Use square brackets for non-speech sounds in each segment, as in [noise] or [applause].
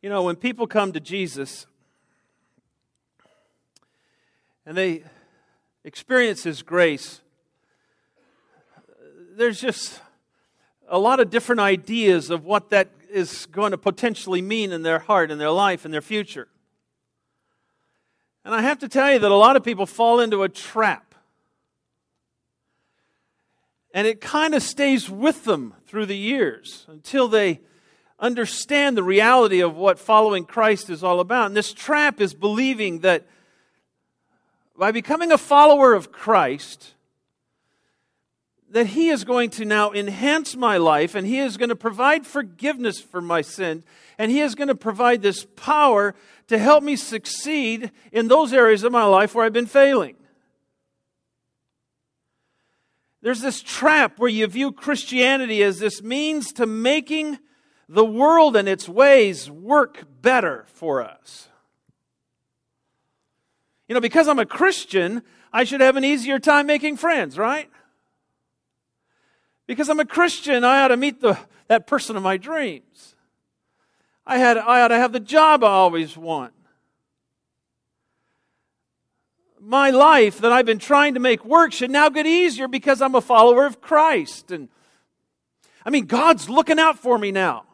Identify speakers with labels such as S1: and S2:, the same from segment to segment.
S1: You know, when people come to Jesus and they experience His grace, there's just a lot of different ideas of what that is going to potentially mean in their heart, in their life, in their future. And I have to tell you that a lot of people fall into a trap. And it kind of stays with them through the years until they understand the reality of what following Christ is all about. And this trap is believing that by becoming a follower of Christ, that He is going to now enhance my life and He is going to provide forgiveness for my sin and He is going to provide this power to help me succeed in those areas of my life where I've been failing. There's this trap where you view Christianity as this means to making the world and its ways work better for us. You know, because I'm a Christian, I should have an easier time making friends, right? Because I'm a Christian, I ought to meet the, that person of my dreams. I, had, I ought to have the job I always want. My life that I've been trying to make work should now get easier because I'm a follower of Christ. And I mean, God's looking out for me now.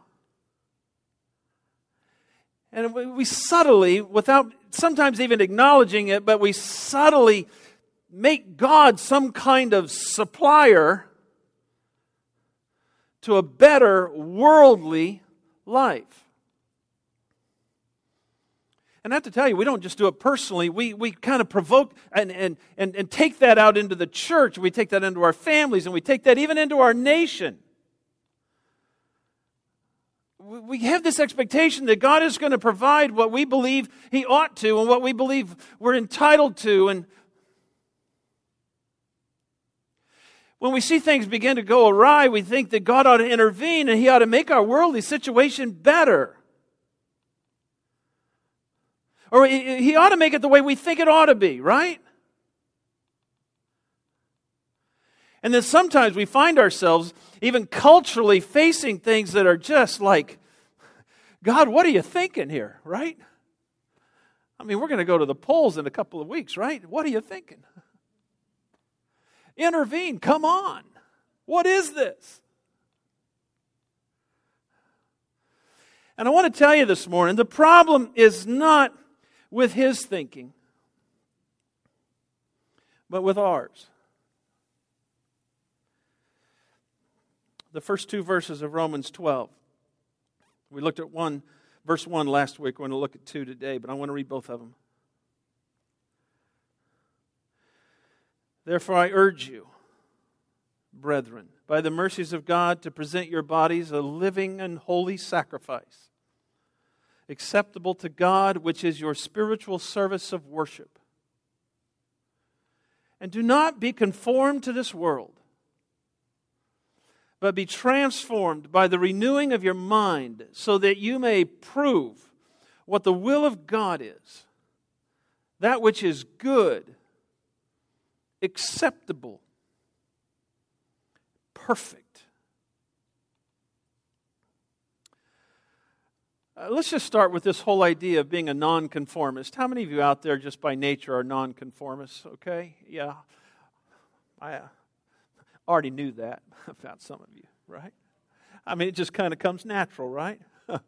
S1: And we subtly, without sometimes even acknowledging it, but we subtly make God some kind of supplier to a better worldly life. And I have to tell you, we don't just do it personally. We, we kind of provoke and, and, and, and take that out into the church. We take that into our families, and we take that even into our nation. We have this expectation that God is going to provide what we believe He ought to and what we believe we're entitled to. And when we see things begin to go awry, we think that God ought to intervene and He ought to make our worldly situation better. Or He ought to make it the way we think it ought to be, right? And then sometimes we find ourselves even culturally facing things that are just like, God, what are you thinking here, right? I mean, we're going to go to the polls in a couple of weeks, right? What are you thinking? Intervene. Come on. What is this? And I want to tell you this morning the problem is not with his thinking, but with ours. The first two verses of Romans 12. We looked at one, verse 1 last week. We're going to look at two today, but I want to read both of them. Therefore, I urge you, brethren, by the mercies of God, to present your bodies a living and holy sacrifice, acceptable to God, which is your spiritual service of worship. And do not be conformed to this world, but be transformed by the renewing of your mind, so that you may prove what the will of God is, that which is good acceptable, perfect. Uh, let's just start with this whole idea of being a nonconformist. How many of you out there, just by nature, are nonconformists? Okay, yeah. I uh, already knew that [laughs] about some of you, right? I mean, it just kind of comes natural, right? [laughs] what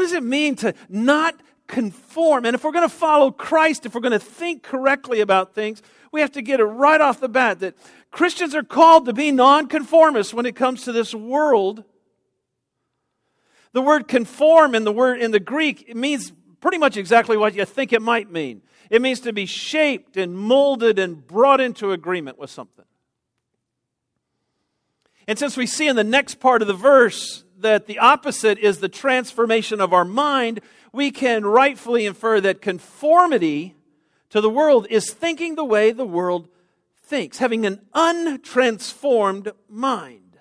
S1: does it mean to not conform. And if we're going to follow Christ, if we're going to think correctly about things, we have to get it right off the bat that Christians are called to be nonconformists when it comes to this world. The word conform in the word in the Greek it means pretty much exactly what you think it might mean. It means to be shaped and molded and brought into agreement with something. And since we see in the next part of the verse that the opposite is the transformation of our mind, we can rightfully infer that conformity to the world is thinking the way the world thinks, having an untransformed mind.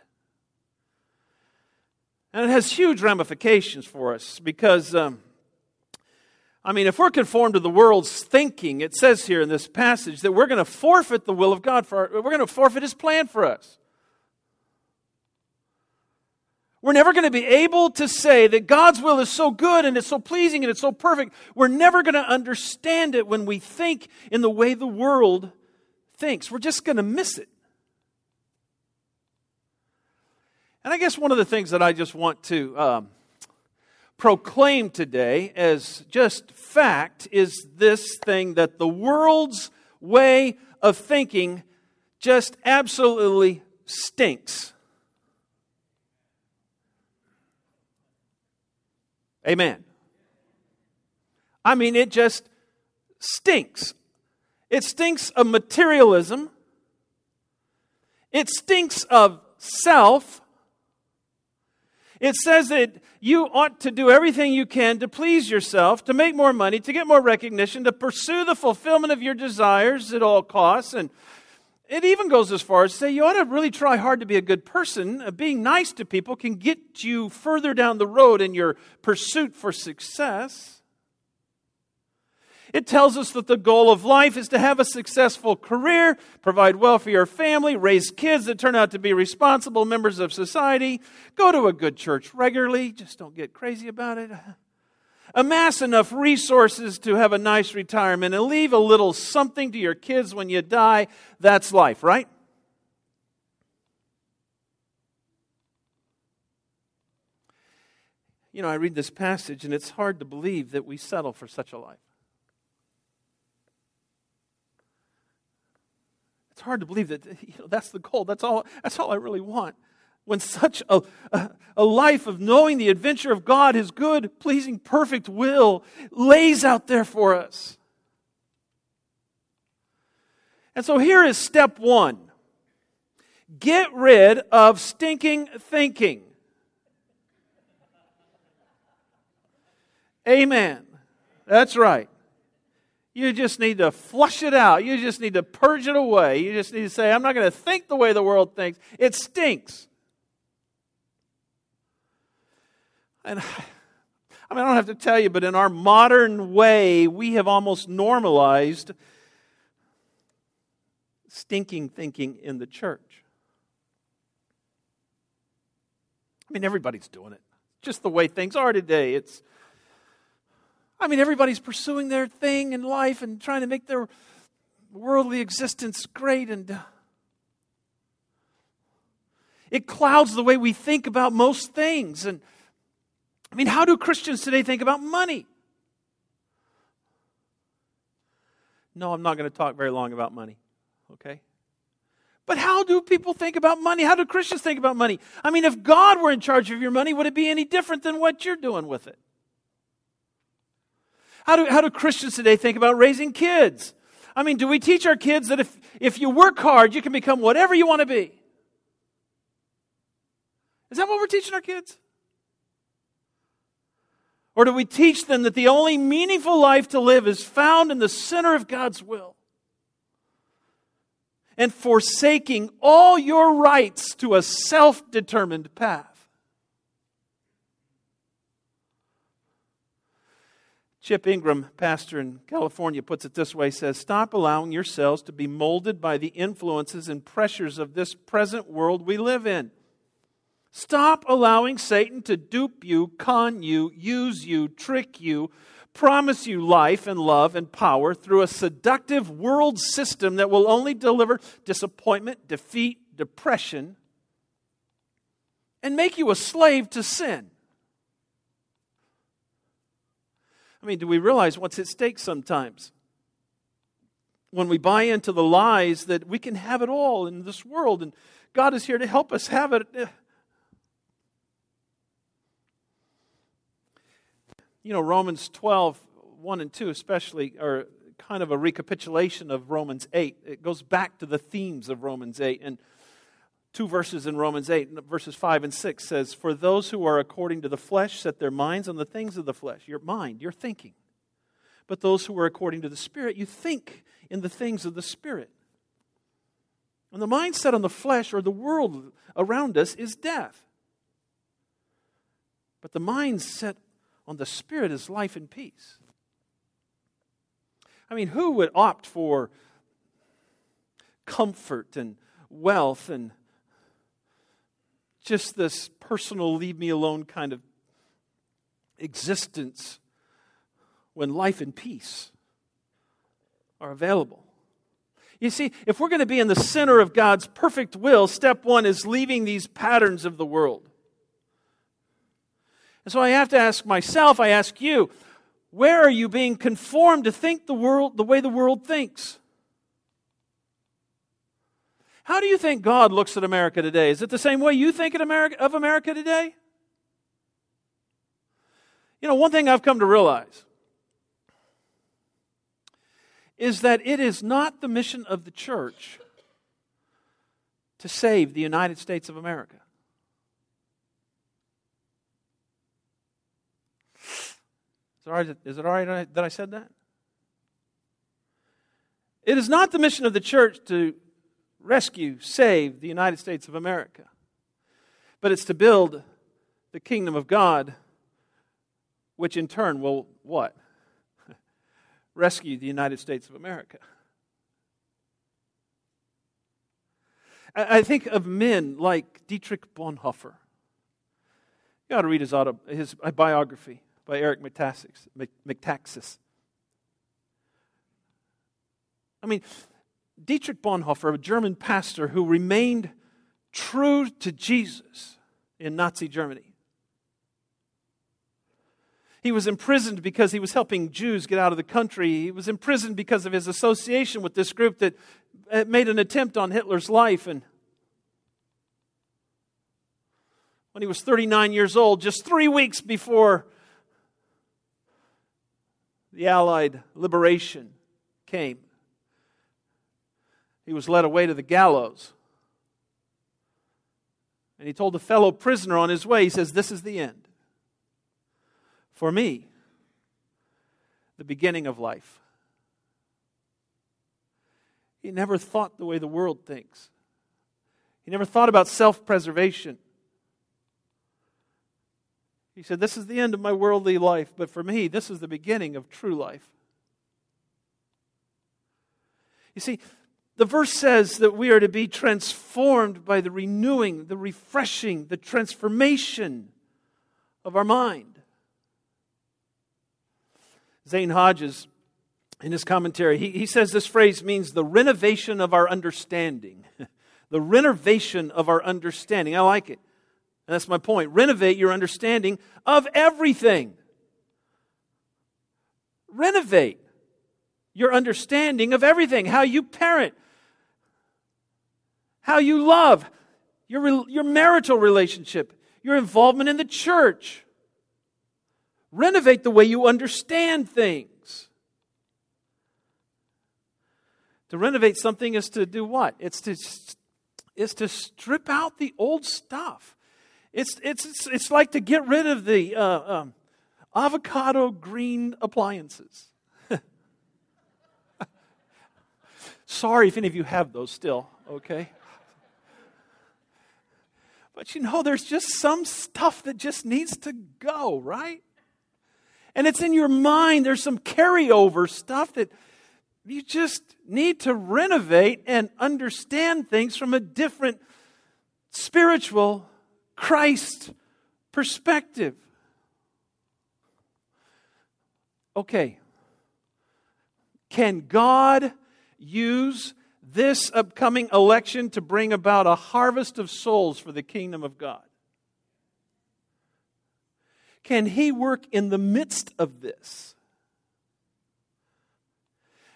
S1: And it has huge ramifications for us because, um, I mean, if we're conformed to the world's thinking, it says here in this passage that we're going to forfeit the will of God for our, we're going to forfeit His plan for us. We're never going to be able to say that God's will is so good and it's so pleasing and it's so perfect. We're never going to understand it when we think in the way the world thinks. We're just going to miss it. And I guess one of the things that I just want to um, proclaim today as just fact is this thing that the world's way of thinking just absolutely stinks. Amen. I mean, it just stinks. It stinks of materialism. It stinks of self. It says that you ought to do everything you can to please yourself, to make more money, to get more recognition, to pursue the fulfillment of your desires at all costs. And it even goes as far as to say you ought to really try hard to be a good person. Uh, being nice to people can get you further down the road in your pursuit for success. It tells us that the goal of life is to have a successful career, provide well for your family, raise kids that turn out to be responsible members of society, go to a good church regularly, just don't get crazy about it [laughs] amass enough resources to have a nice retirement, and leave a little something to your kids when you die. That's life, right? You know, I read this passage, and it's hard to believe that we settle for such a life. It's hard to believe that you know, that's the goal. That's all, that's all I really want when such a, a, a, life of knowing the adventure of God, His good, pleasing, perfect will, lays out there for us. And so here is step one get rid of stinking thinking. Amen. That's right. You just need to flush it out. You just need to purge it away. You just need to say, I'm not going to think the way the world thinks. It stinks. And [sighs] I mean, I don't have to tell you, but in our modern way, we have almost normalized stinking thinking in the church. I mean, everybody's doing it. Just the way things are today. It's, I mean, everybody's pursuing their thing in life and trying to make their worldly existence great, and uh, it clouds the way we think about most things. And I mean, how do Christians today think about money? No, I'm not going to talk very long about money, okay? But how do people think about money? How do Christians think about money? I mean, if God were in charge of your money, would it be any different than what you're doing with it? How do, how do Christians today think about raising kids? I mean, do we teach our kids that if, if you work hard, you can become whatever you want to be? Is that what we're teaching our kids? Or do we teach them that the only meaningful life to live is found in the center of God's will? And forsaking all your rights to a self determined path. Chip Ingram, pastor in California, puts it this way says, Stop allowing yourselves to be molded by the influences and pressures of this present world we live in. Stop allowing Satan to dupe you, con you, use you, trick you, promise you life and love and power through a seductive world system that will only deliver disappointment, defeat, depression, and make you a slave to sin. I mean, do we realize what's at stake sometimes? When we buy into the lies that we can have it all in this world and God is here to help us have it. Eh, you know, Romans 12, 1 and 2 especially, are kind of a recapitulation of Romans 8. It goes back to the themes of Romans 8. And two verses in Romans 8, verses 5 and 6 says, For those who are according to the flesh set their minds on the things of the flesh, your mind, your thinking. But those who are according to the Spirit, you think in the things of the Spirit. And the mindset on the flesh or the world around us is death. But the mindset on the Spirit is life and peace. I mean, who would opt for comfort and wealth and just this personal, leave me alone kind of existence when life and peace are available. You see, if we're going to be in the center of God's perfect will, step one is leaving these patterns of the world. And so I have to ask myself, I ask you, where are you being conformed to think the world the way the world thinks? How do you think God looks at America today? Is it the same way you think of America today? You know, one thing I've come to realize is that it is not the mission of the church to save the United States of America. Is it all right that I said that? It is not the mission of the church to rescue, save the United States of America. But it's to build the kingdom of God, which in turn will what? [laughs] rescue the United States of America. I think of men like Dietrich Bonhoeffer. You ought to read his, auto, his biography by Eric Metaxas. I mean, Dietrich Bonhoeffer, a German pastor who remained true to Jesus in Nazi Germany. He was imprisoned because he was helping Jews get out of the country. He was imprisoned because of his association with this group that uh, made an attempt on Hitler's life. And when he was 39 years old, just three weeks before the Allied liberation came, he was led away to the gallows. And he told a fellow prisoner on his way, he says, This is the end. For me, the beginning of life. He never thought the way the world thinks. He never thought about self preservation. He said, This is the end of my worldly life, but for me, this is the beginning of true life. You see, the verse says that we are to be transformed by the renewing, the refreshing, the transformation of our mind. Zane Hodges, in his commentary, he, he says this phrase means the renovation of our understanding. [laughs] the renovation of our understanding. I like it. And that's my point. Renovate your understanding of everything. Renovate your understanding of everything. How you parent, how you love, your, your marital relationship, your involvement in the church. Renovate the way you understand things. To renovate something is to do what? It's to, it's to strip out the old stuff. It's, it's, it's, like to get rid of the uh, um, avocado green appliances. [laughs] Sorry if any of you have those still, okay? But you know, there's just some stuff that just needs to go, right? And it's in your mind. There's some carryover stuff that you just need to renovate and understand things from a different spiritual Christ perspective. Okay. Can God use this upcoming election to bring about a harvest of souls for the kingdom of God? Can He work in the midst of this?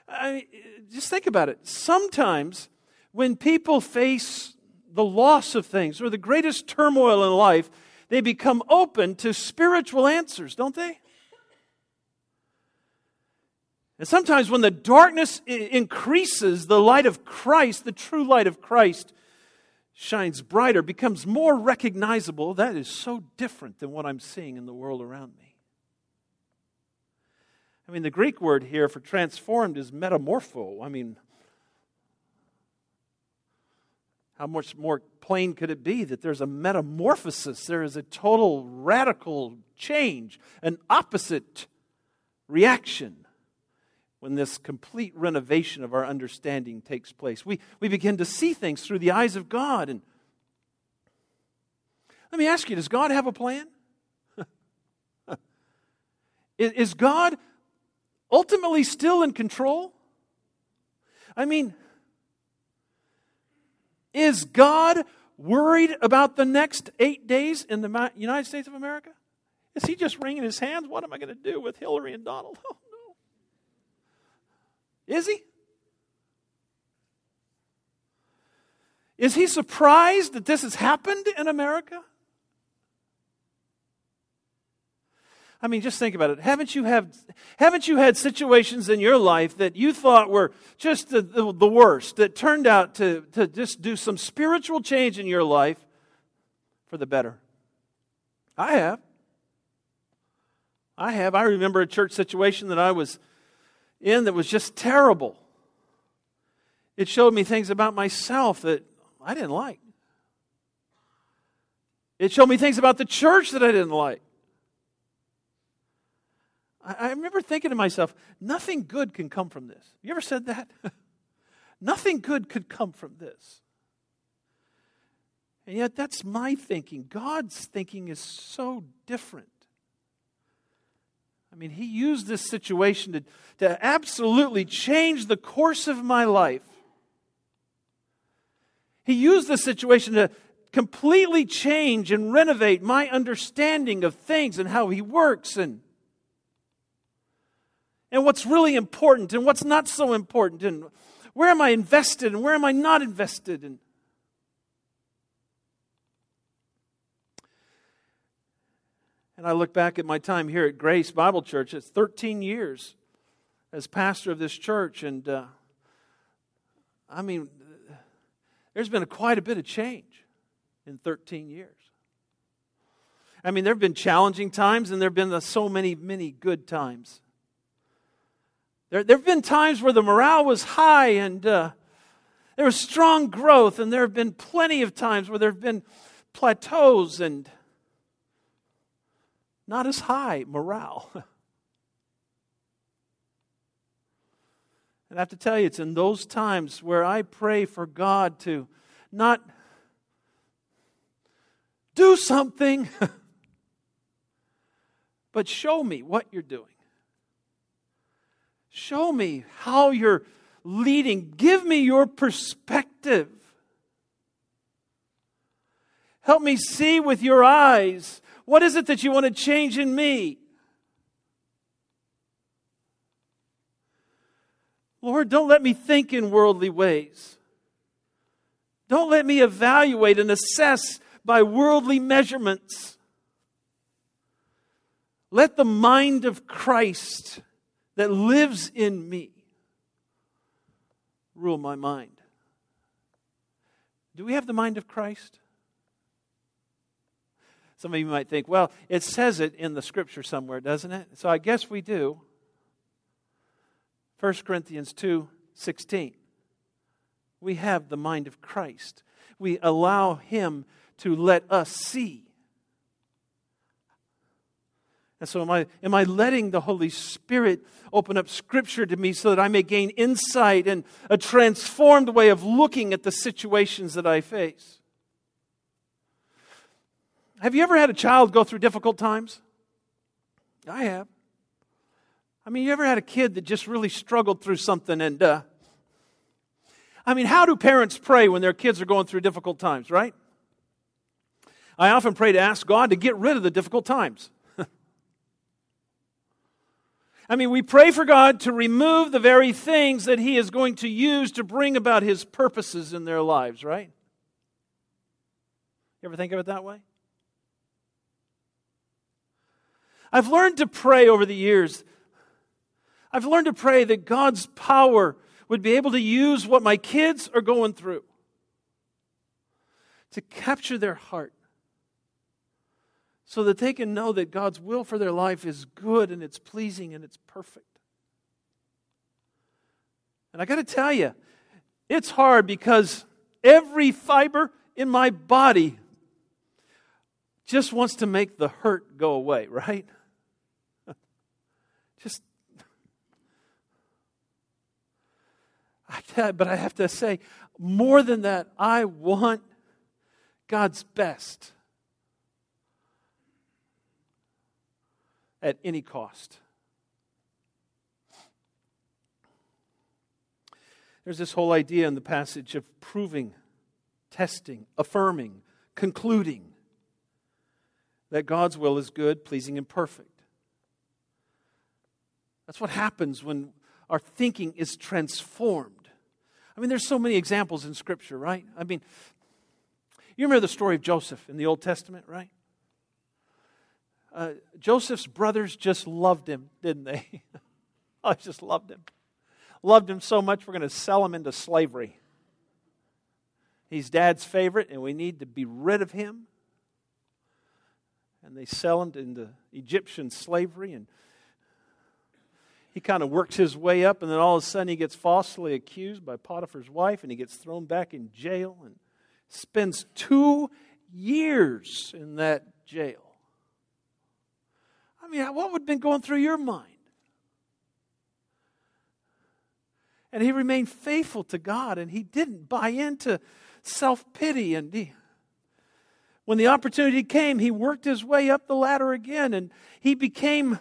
S1: I mean, just think about it. Sometimes when people face the loss of things or the greatest turmoil in life, they become open to spiritual answers, don't they? And sometimes when the darkness increases, the light of Christ, the true light of Christ, shines brighter, becomes more recognizable. That is so different than what I'm seeing in the world around me. I mean, the Greek word here for transformed is metamorpho. I mean, how much more plain could it be that there's a metamorphosis? There is a total radical change, an opposite reaction when this complete renovation of our understanding takes place. We, we begin to see things through the eyes of God. And Let me ask you does God have a plan? [laughs] is God ultimately still in control? I mean, is God worried about the next eight days in the United States of America? Is he just wringing his hands? What am I going to do with Hillary and Donald? [laughs] Is he? Is he surprised that this has happened in America? I mean, just think about it. Haven't you, have, haven't you had situations in your life that you thought were just the, the, the, worst, that turned out to, to just do some spiritual change in your life for the better? I have. I have. I remember a church situation that I was in that was just terrible. It showed me things about myself that I didn't like. It showed me things about the church that I didn't like. I, remember thinking to myself, nothing good can come from this. You ever said that? [laughs] nothing good could come from this. And yet, that's my thinking. God's thinking is so different. I mean, He used this situation to, to absolutely change the course of my life. He used this situation to completely change and renovate my understanding of things and how He works and and what's really important and what's not so important and where am I invested and where am I not invested in. And I look back at my time here at Grace Bible Church. It's 13 years as pastor of this church. And uh, I mean, there's been a, quite a bit of change in 13 years. I mean, there have been challenging times and there have been so many, many good times. There, there have been times where the morale was high and uh, there was strong growth, and there have been plenty of times where there have been plateaus and not as high morale. [laughs] And I have to tell you, it's in those times where I pray for God to not do something, [laughs] but show me what you're doing. Show me how you're leading. Give me your perspective. Help me see with your eyes. What is it that you want to change in me? Lord, don't let me think in worldly ways. Don't let me evaluate and assess by worldly measurements. Let the mind of Christ that lives in me rule my mind. Do we have the mind of Christ? Some of you might think, well, it says it in the scripture somewhere, doesn't it? So I guess we do. 1 Corinthians 2 16. We have the mind of Christ. We allow Him to let us see and so, am I, am I letting the Holy Spirit open up Scripture to me so that I may gain insight and a transformed way of looking at the situations that I face? Have you ever had a child go through difficult times? I have. I mean, you ever had a kid that just really struggled through something and, uh, I mean, how do parents pray when their kids are going through difficult times, right? I often pray to ask God to get rid of the difficult times. [laughs] I mean, we pray for God to remove the very things that He is going to use to bring about His purposes in their lives, right? You ever think of it that way? I've learned to pray over the years. I've learned to pray that God's power would be able to use what my kids are going through to capture their heart so that they can know that God's will for their life is good and it's pleasing and it's perfect. And I got to tell you, it's hard because every fiber in my body just wants to make the hurt go away, right? Just, I but I have to say, more than that, I want God's best at any cost. There's this whole idea in the passage of proving, testing, affirming, concluding that God's will is good, pleasing, and perfect. That's what happens when our thinking is transformed. I mean, there's so many examples in Scripture, right? I mean, you remember the story of Joseph in the Old Testament, right? Uh, Joseph's brothers just loved him, didn't they? [laughs] I just loved him. Loved him so much, we're going to sell him into slavery. He's dad's favorite, and we need to be rid of him. And they sell him into Egyptian slavery, and he kind of works his way up, and then all of a sudden he gets falsely accused by Potiphar's wife, and he gets thrown back in jail and spends two years in that jail. I mean, what would have been going through your mind? And he remained faithful to God, and he didn't buy into self pity. And he, when the opportunity came, he worked his way up the ladder again, and he became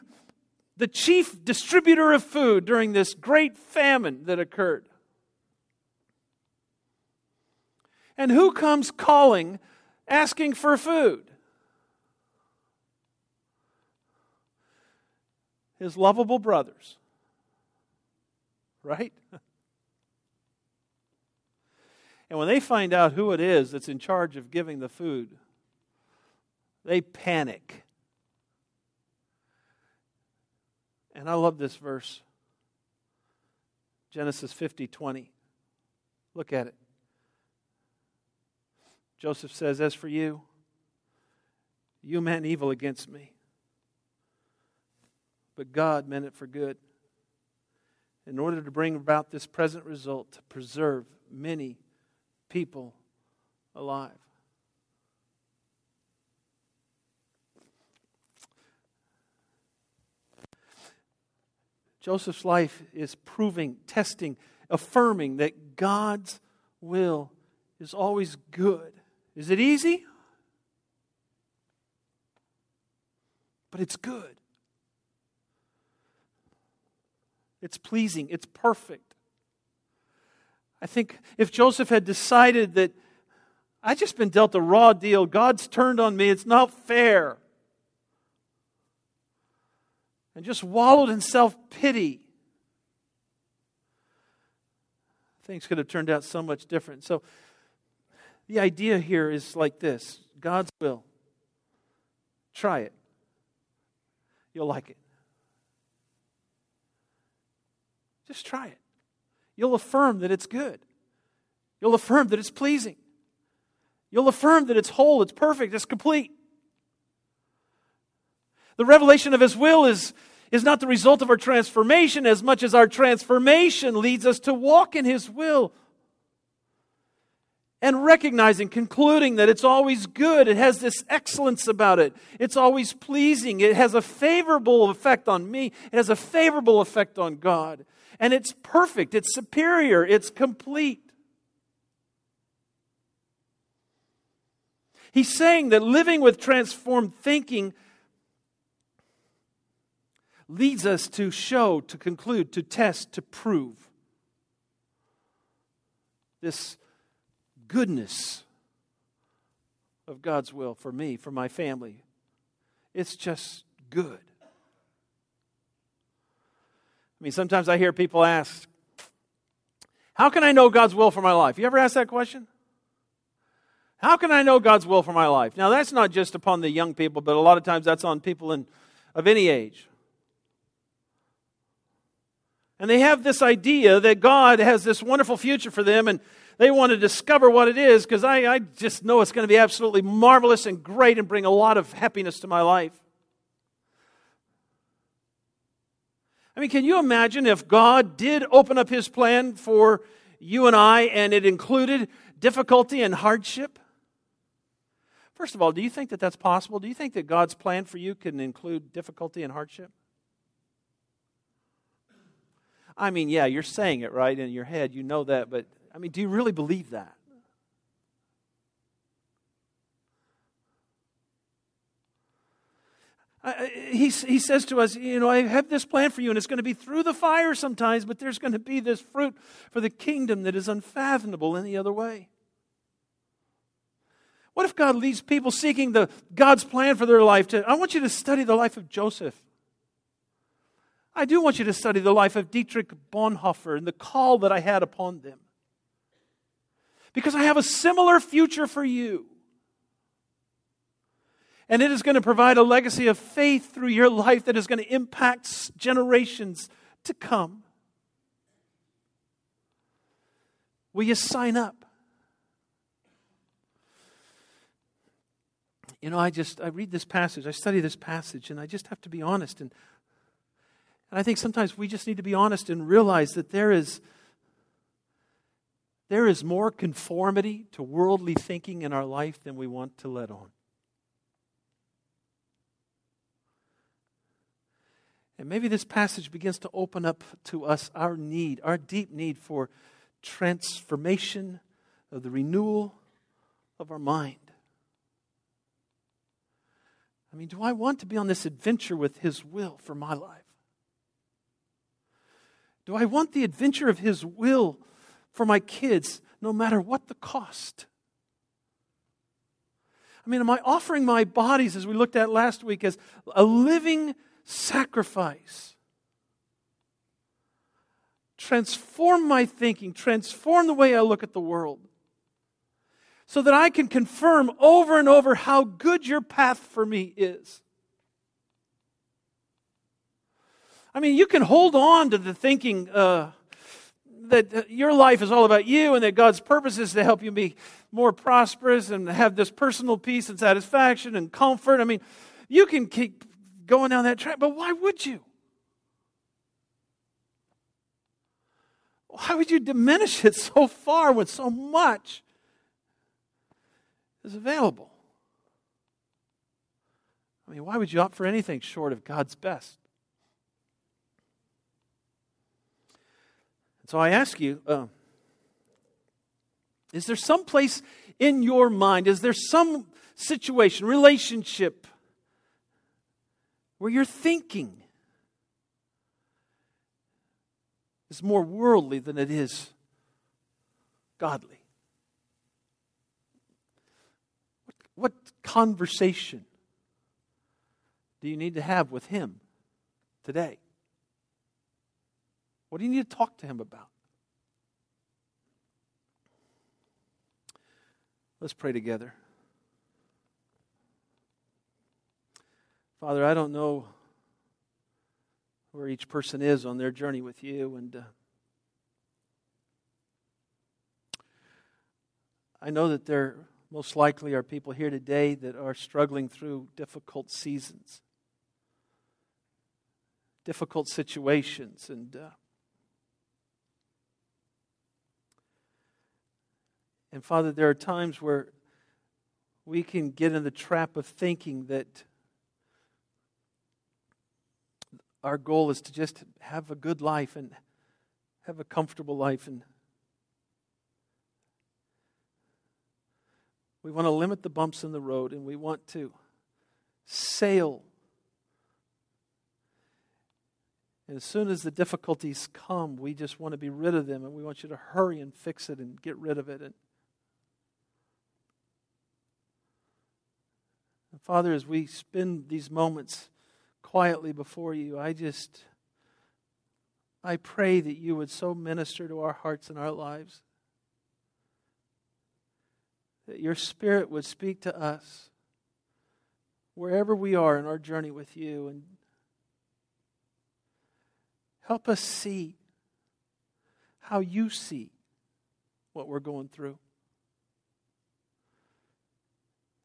S1: the chief distributor of food during this great famine that occurred. And who comes calling, asking for food? His lovable brothers. Right? And when they find out who it is that's in charge of giving the food, they panic. And I love this verse Genesis 50 20. Look at it. Joseph says, As for you, you meant evil against me, but God meant it for good in order to bring about this present result to preserve many people alive. Joseph's life is proving, testing, affirming that God's will is always good. Is it easy? But it's good. It's pleasing. It's perfect. I think if Joseph had decided that I've just been dealt a raw deal, God's turned on me, it's not fair, and just wallowed in self pity, things could have turned out so much different. So the idea here is like this God's will. Try it, you'll like it. Just try it. You'll affirm that it's good. You'll affirm that it's pleasing. You'll affirm that it's whole, it's perfect, it's complete. The revelation of His will is, is not the result of our transformation as much as our transformation leads us to walk in His will. And recognizing, concluding that it's always good. It has this excellence about it. It's always pleasing. It has a favorable effect on me. It has a favorable effect on God. And it's perfect, it's superior, it's complete. He's saying that living with transformed thinking leads us to show, to conclude, to test, to prove this goodness of God's will for me, for my family. It's just good. I mean, sometimes I hear people ask, How can I know God's will for my life? You ever ask that question? How can I know God's will for my life? Now, that's not just upon the young people, but a lot of times that's on people in, of any age. And they have this idea that God has this wonderful future for them, and they want to discover what it is because I, I just know it's going to be absolutely marvelous and great and bring a lot of happiness to my life. I mean, can you imagine if God did open up his plan for you and I and it included difficulty and hardship? First of all, do you think that that's possible? Do you think that God's plan for you can include difficulty and hardship? I mean, yeah, you're saying it right in your head, you know that, but I mean, do you really believe that? he, he says to us, You know, I have this plan for you, and it's going to be through the fire sometimes, but there's going to be this fruit for the kingdom that is unfathomable any other way. What if God leads people seeking the, God's plan for their life to? I want you to study the life of Joseph. I do want you to study the life of Dietrich Bonhoeffer and the call that I had upon them. Because I have a similar future for you. And it is going to provide a legacy of faith through your life that is going to impact generations to come. Will you sign up? You know, I just I read this passage, I study this passage, and I just have to be honest. And, and I think sometimes we just need to be honest and realize that there is there is more conformity to worldly thinking in our life than we want to let on. And maybe this passage begins to open up to us our need, our deep need for transformation of the renewal of our mind. I mean, do I want to be on this adventure with His will for my life? Do I want the adventure of His will for my kids, no matter what the cost? I mean, am I offering my bodies, as we looked at last week, as a living sacrifice. Transform my thinking, transform the way I look at the world, so that I can confirm over and over how good your path for me is. I mean, you can hold on to the thinking uh, that your life is all about you and that God's purpose is to help you be more prosperous and have this personal peace and satisfaction and comfort. I mean, you can keep going down that track. But why would you? Why would you diminish it [laughs] so far when so much is available? I mean, why would you opt for anything short of God's best? So I ask you uh, is there some place in your mind, is there some situation, relationship, where your thinking is more worldly than it is godly. What, what conversation do you need to have with Him today? What do you need to talk to Him about? Let's pray together. Father, I don't know where each person is on their journey with you, and uh, I know that there most likely are people here today that are struggling through difficult seasons, difficult situations, and uh, and Father, there are times where we can get in the trap of thinking that our goal is to just have a good life and have a comfortable life. And we want to limit the bumps in the road and we want to sail. And as soon as the difficulties come we just want to be rid of them and we want you to hurry and fix it and get rid of it. And, father as we spend these moments quietly before you, I just, I pray that you would so minister to our hearts and our lives. That your Spirit would speak to us wherever we are in our journey with you and help us see how you see what we're going through.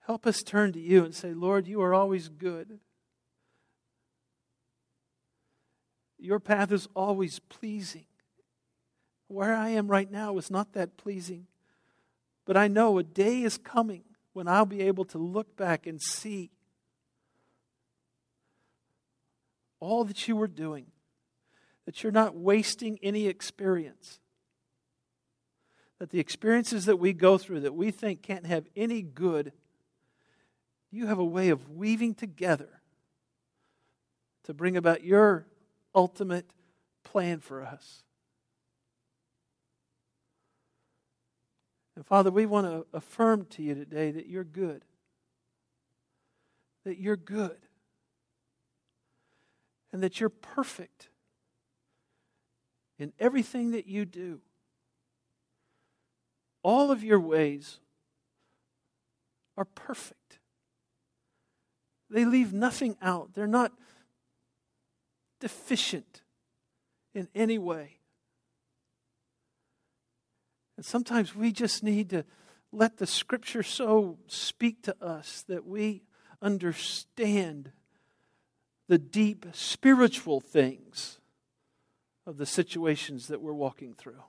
S1: Help us turn to you and say, Lord, you are always good. Your path is always pleasing. Where I am right now is not that pleasing. But I know a day is coming when I'll be able to look back and see all that you were doing, that you're not wasting any experience, that the experiences that we go through that we think can't have any good, you have a way of weaving together to bring about your ultimate plan for us. And Father, we want to affirm to you today that you're good. That you're good. And that you're perfect in everything that you do. All of your ways are perfect. They leave nothing out. They're not deficient in any way. And sometimes we just need to let the scripture so speak to us that we understand the deep spiritual things of the situations that we're walking through.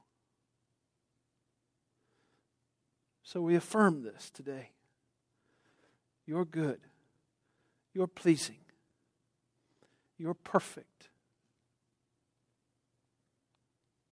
S1: So we affirm this today. You're good. You're pleasing. You're perfect.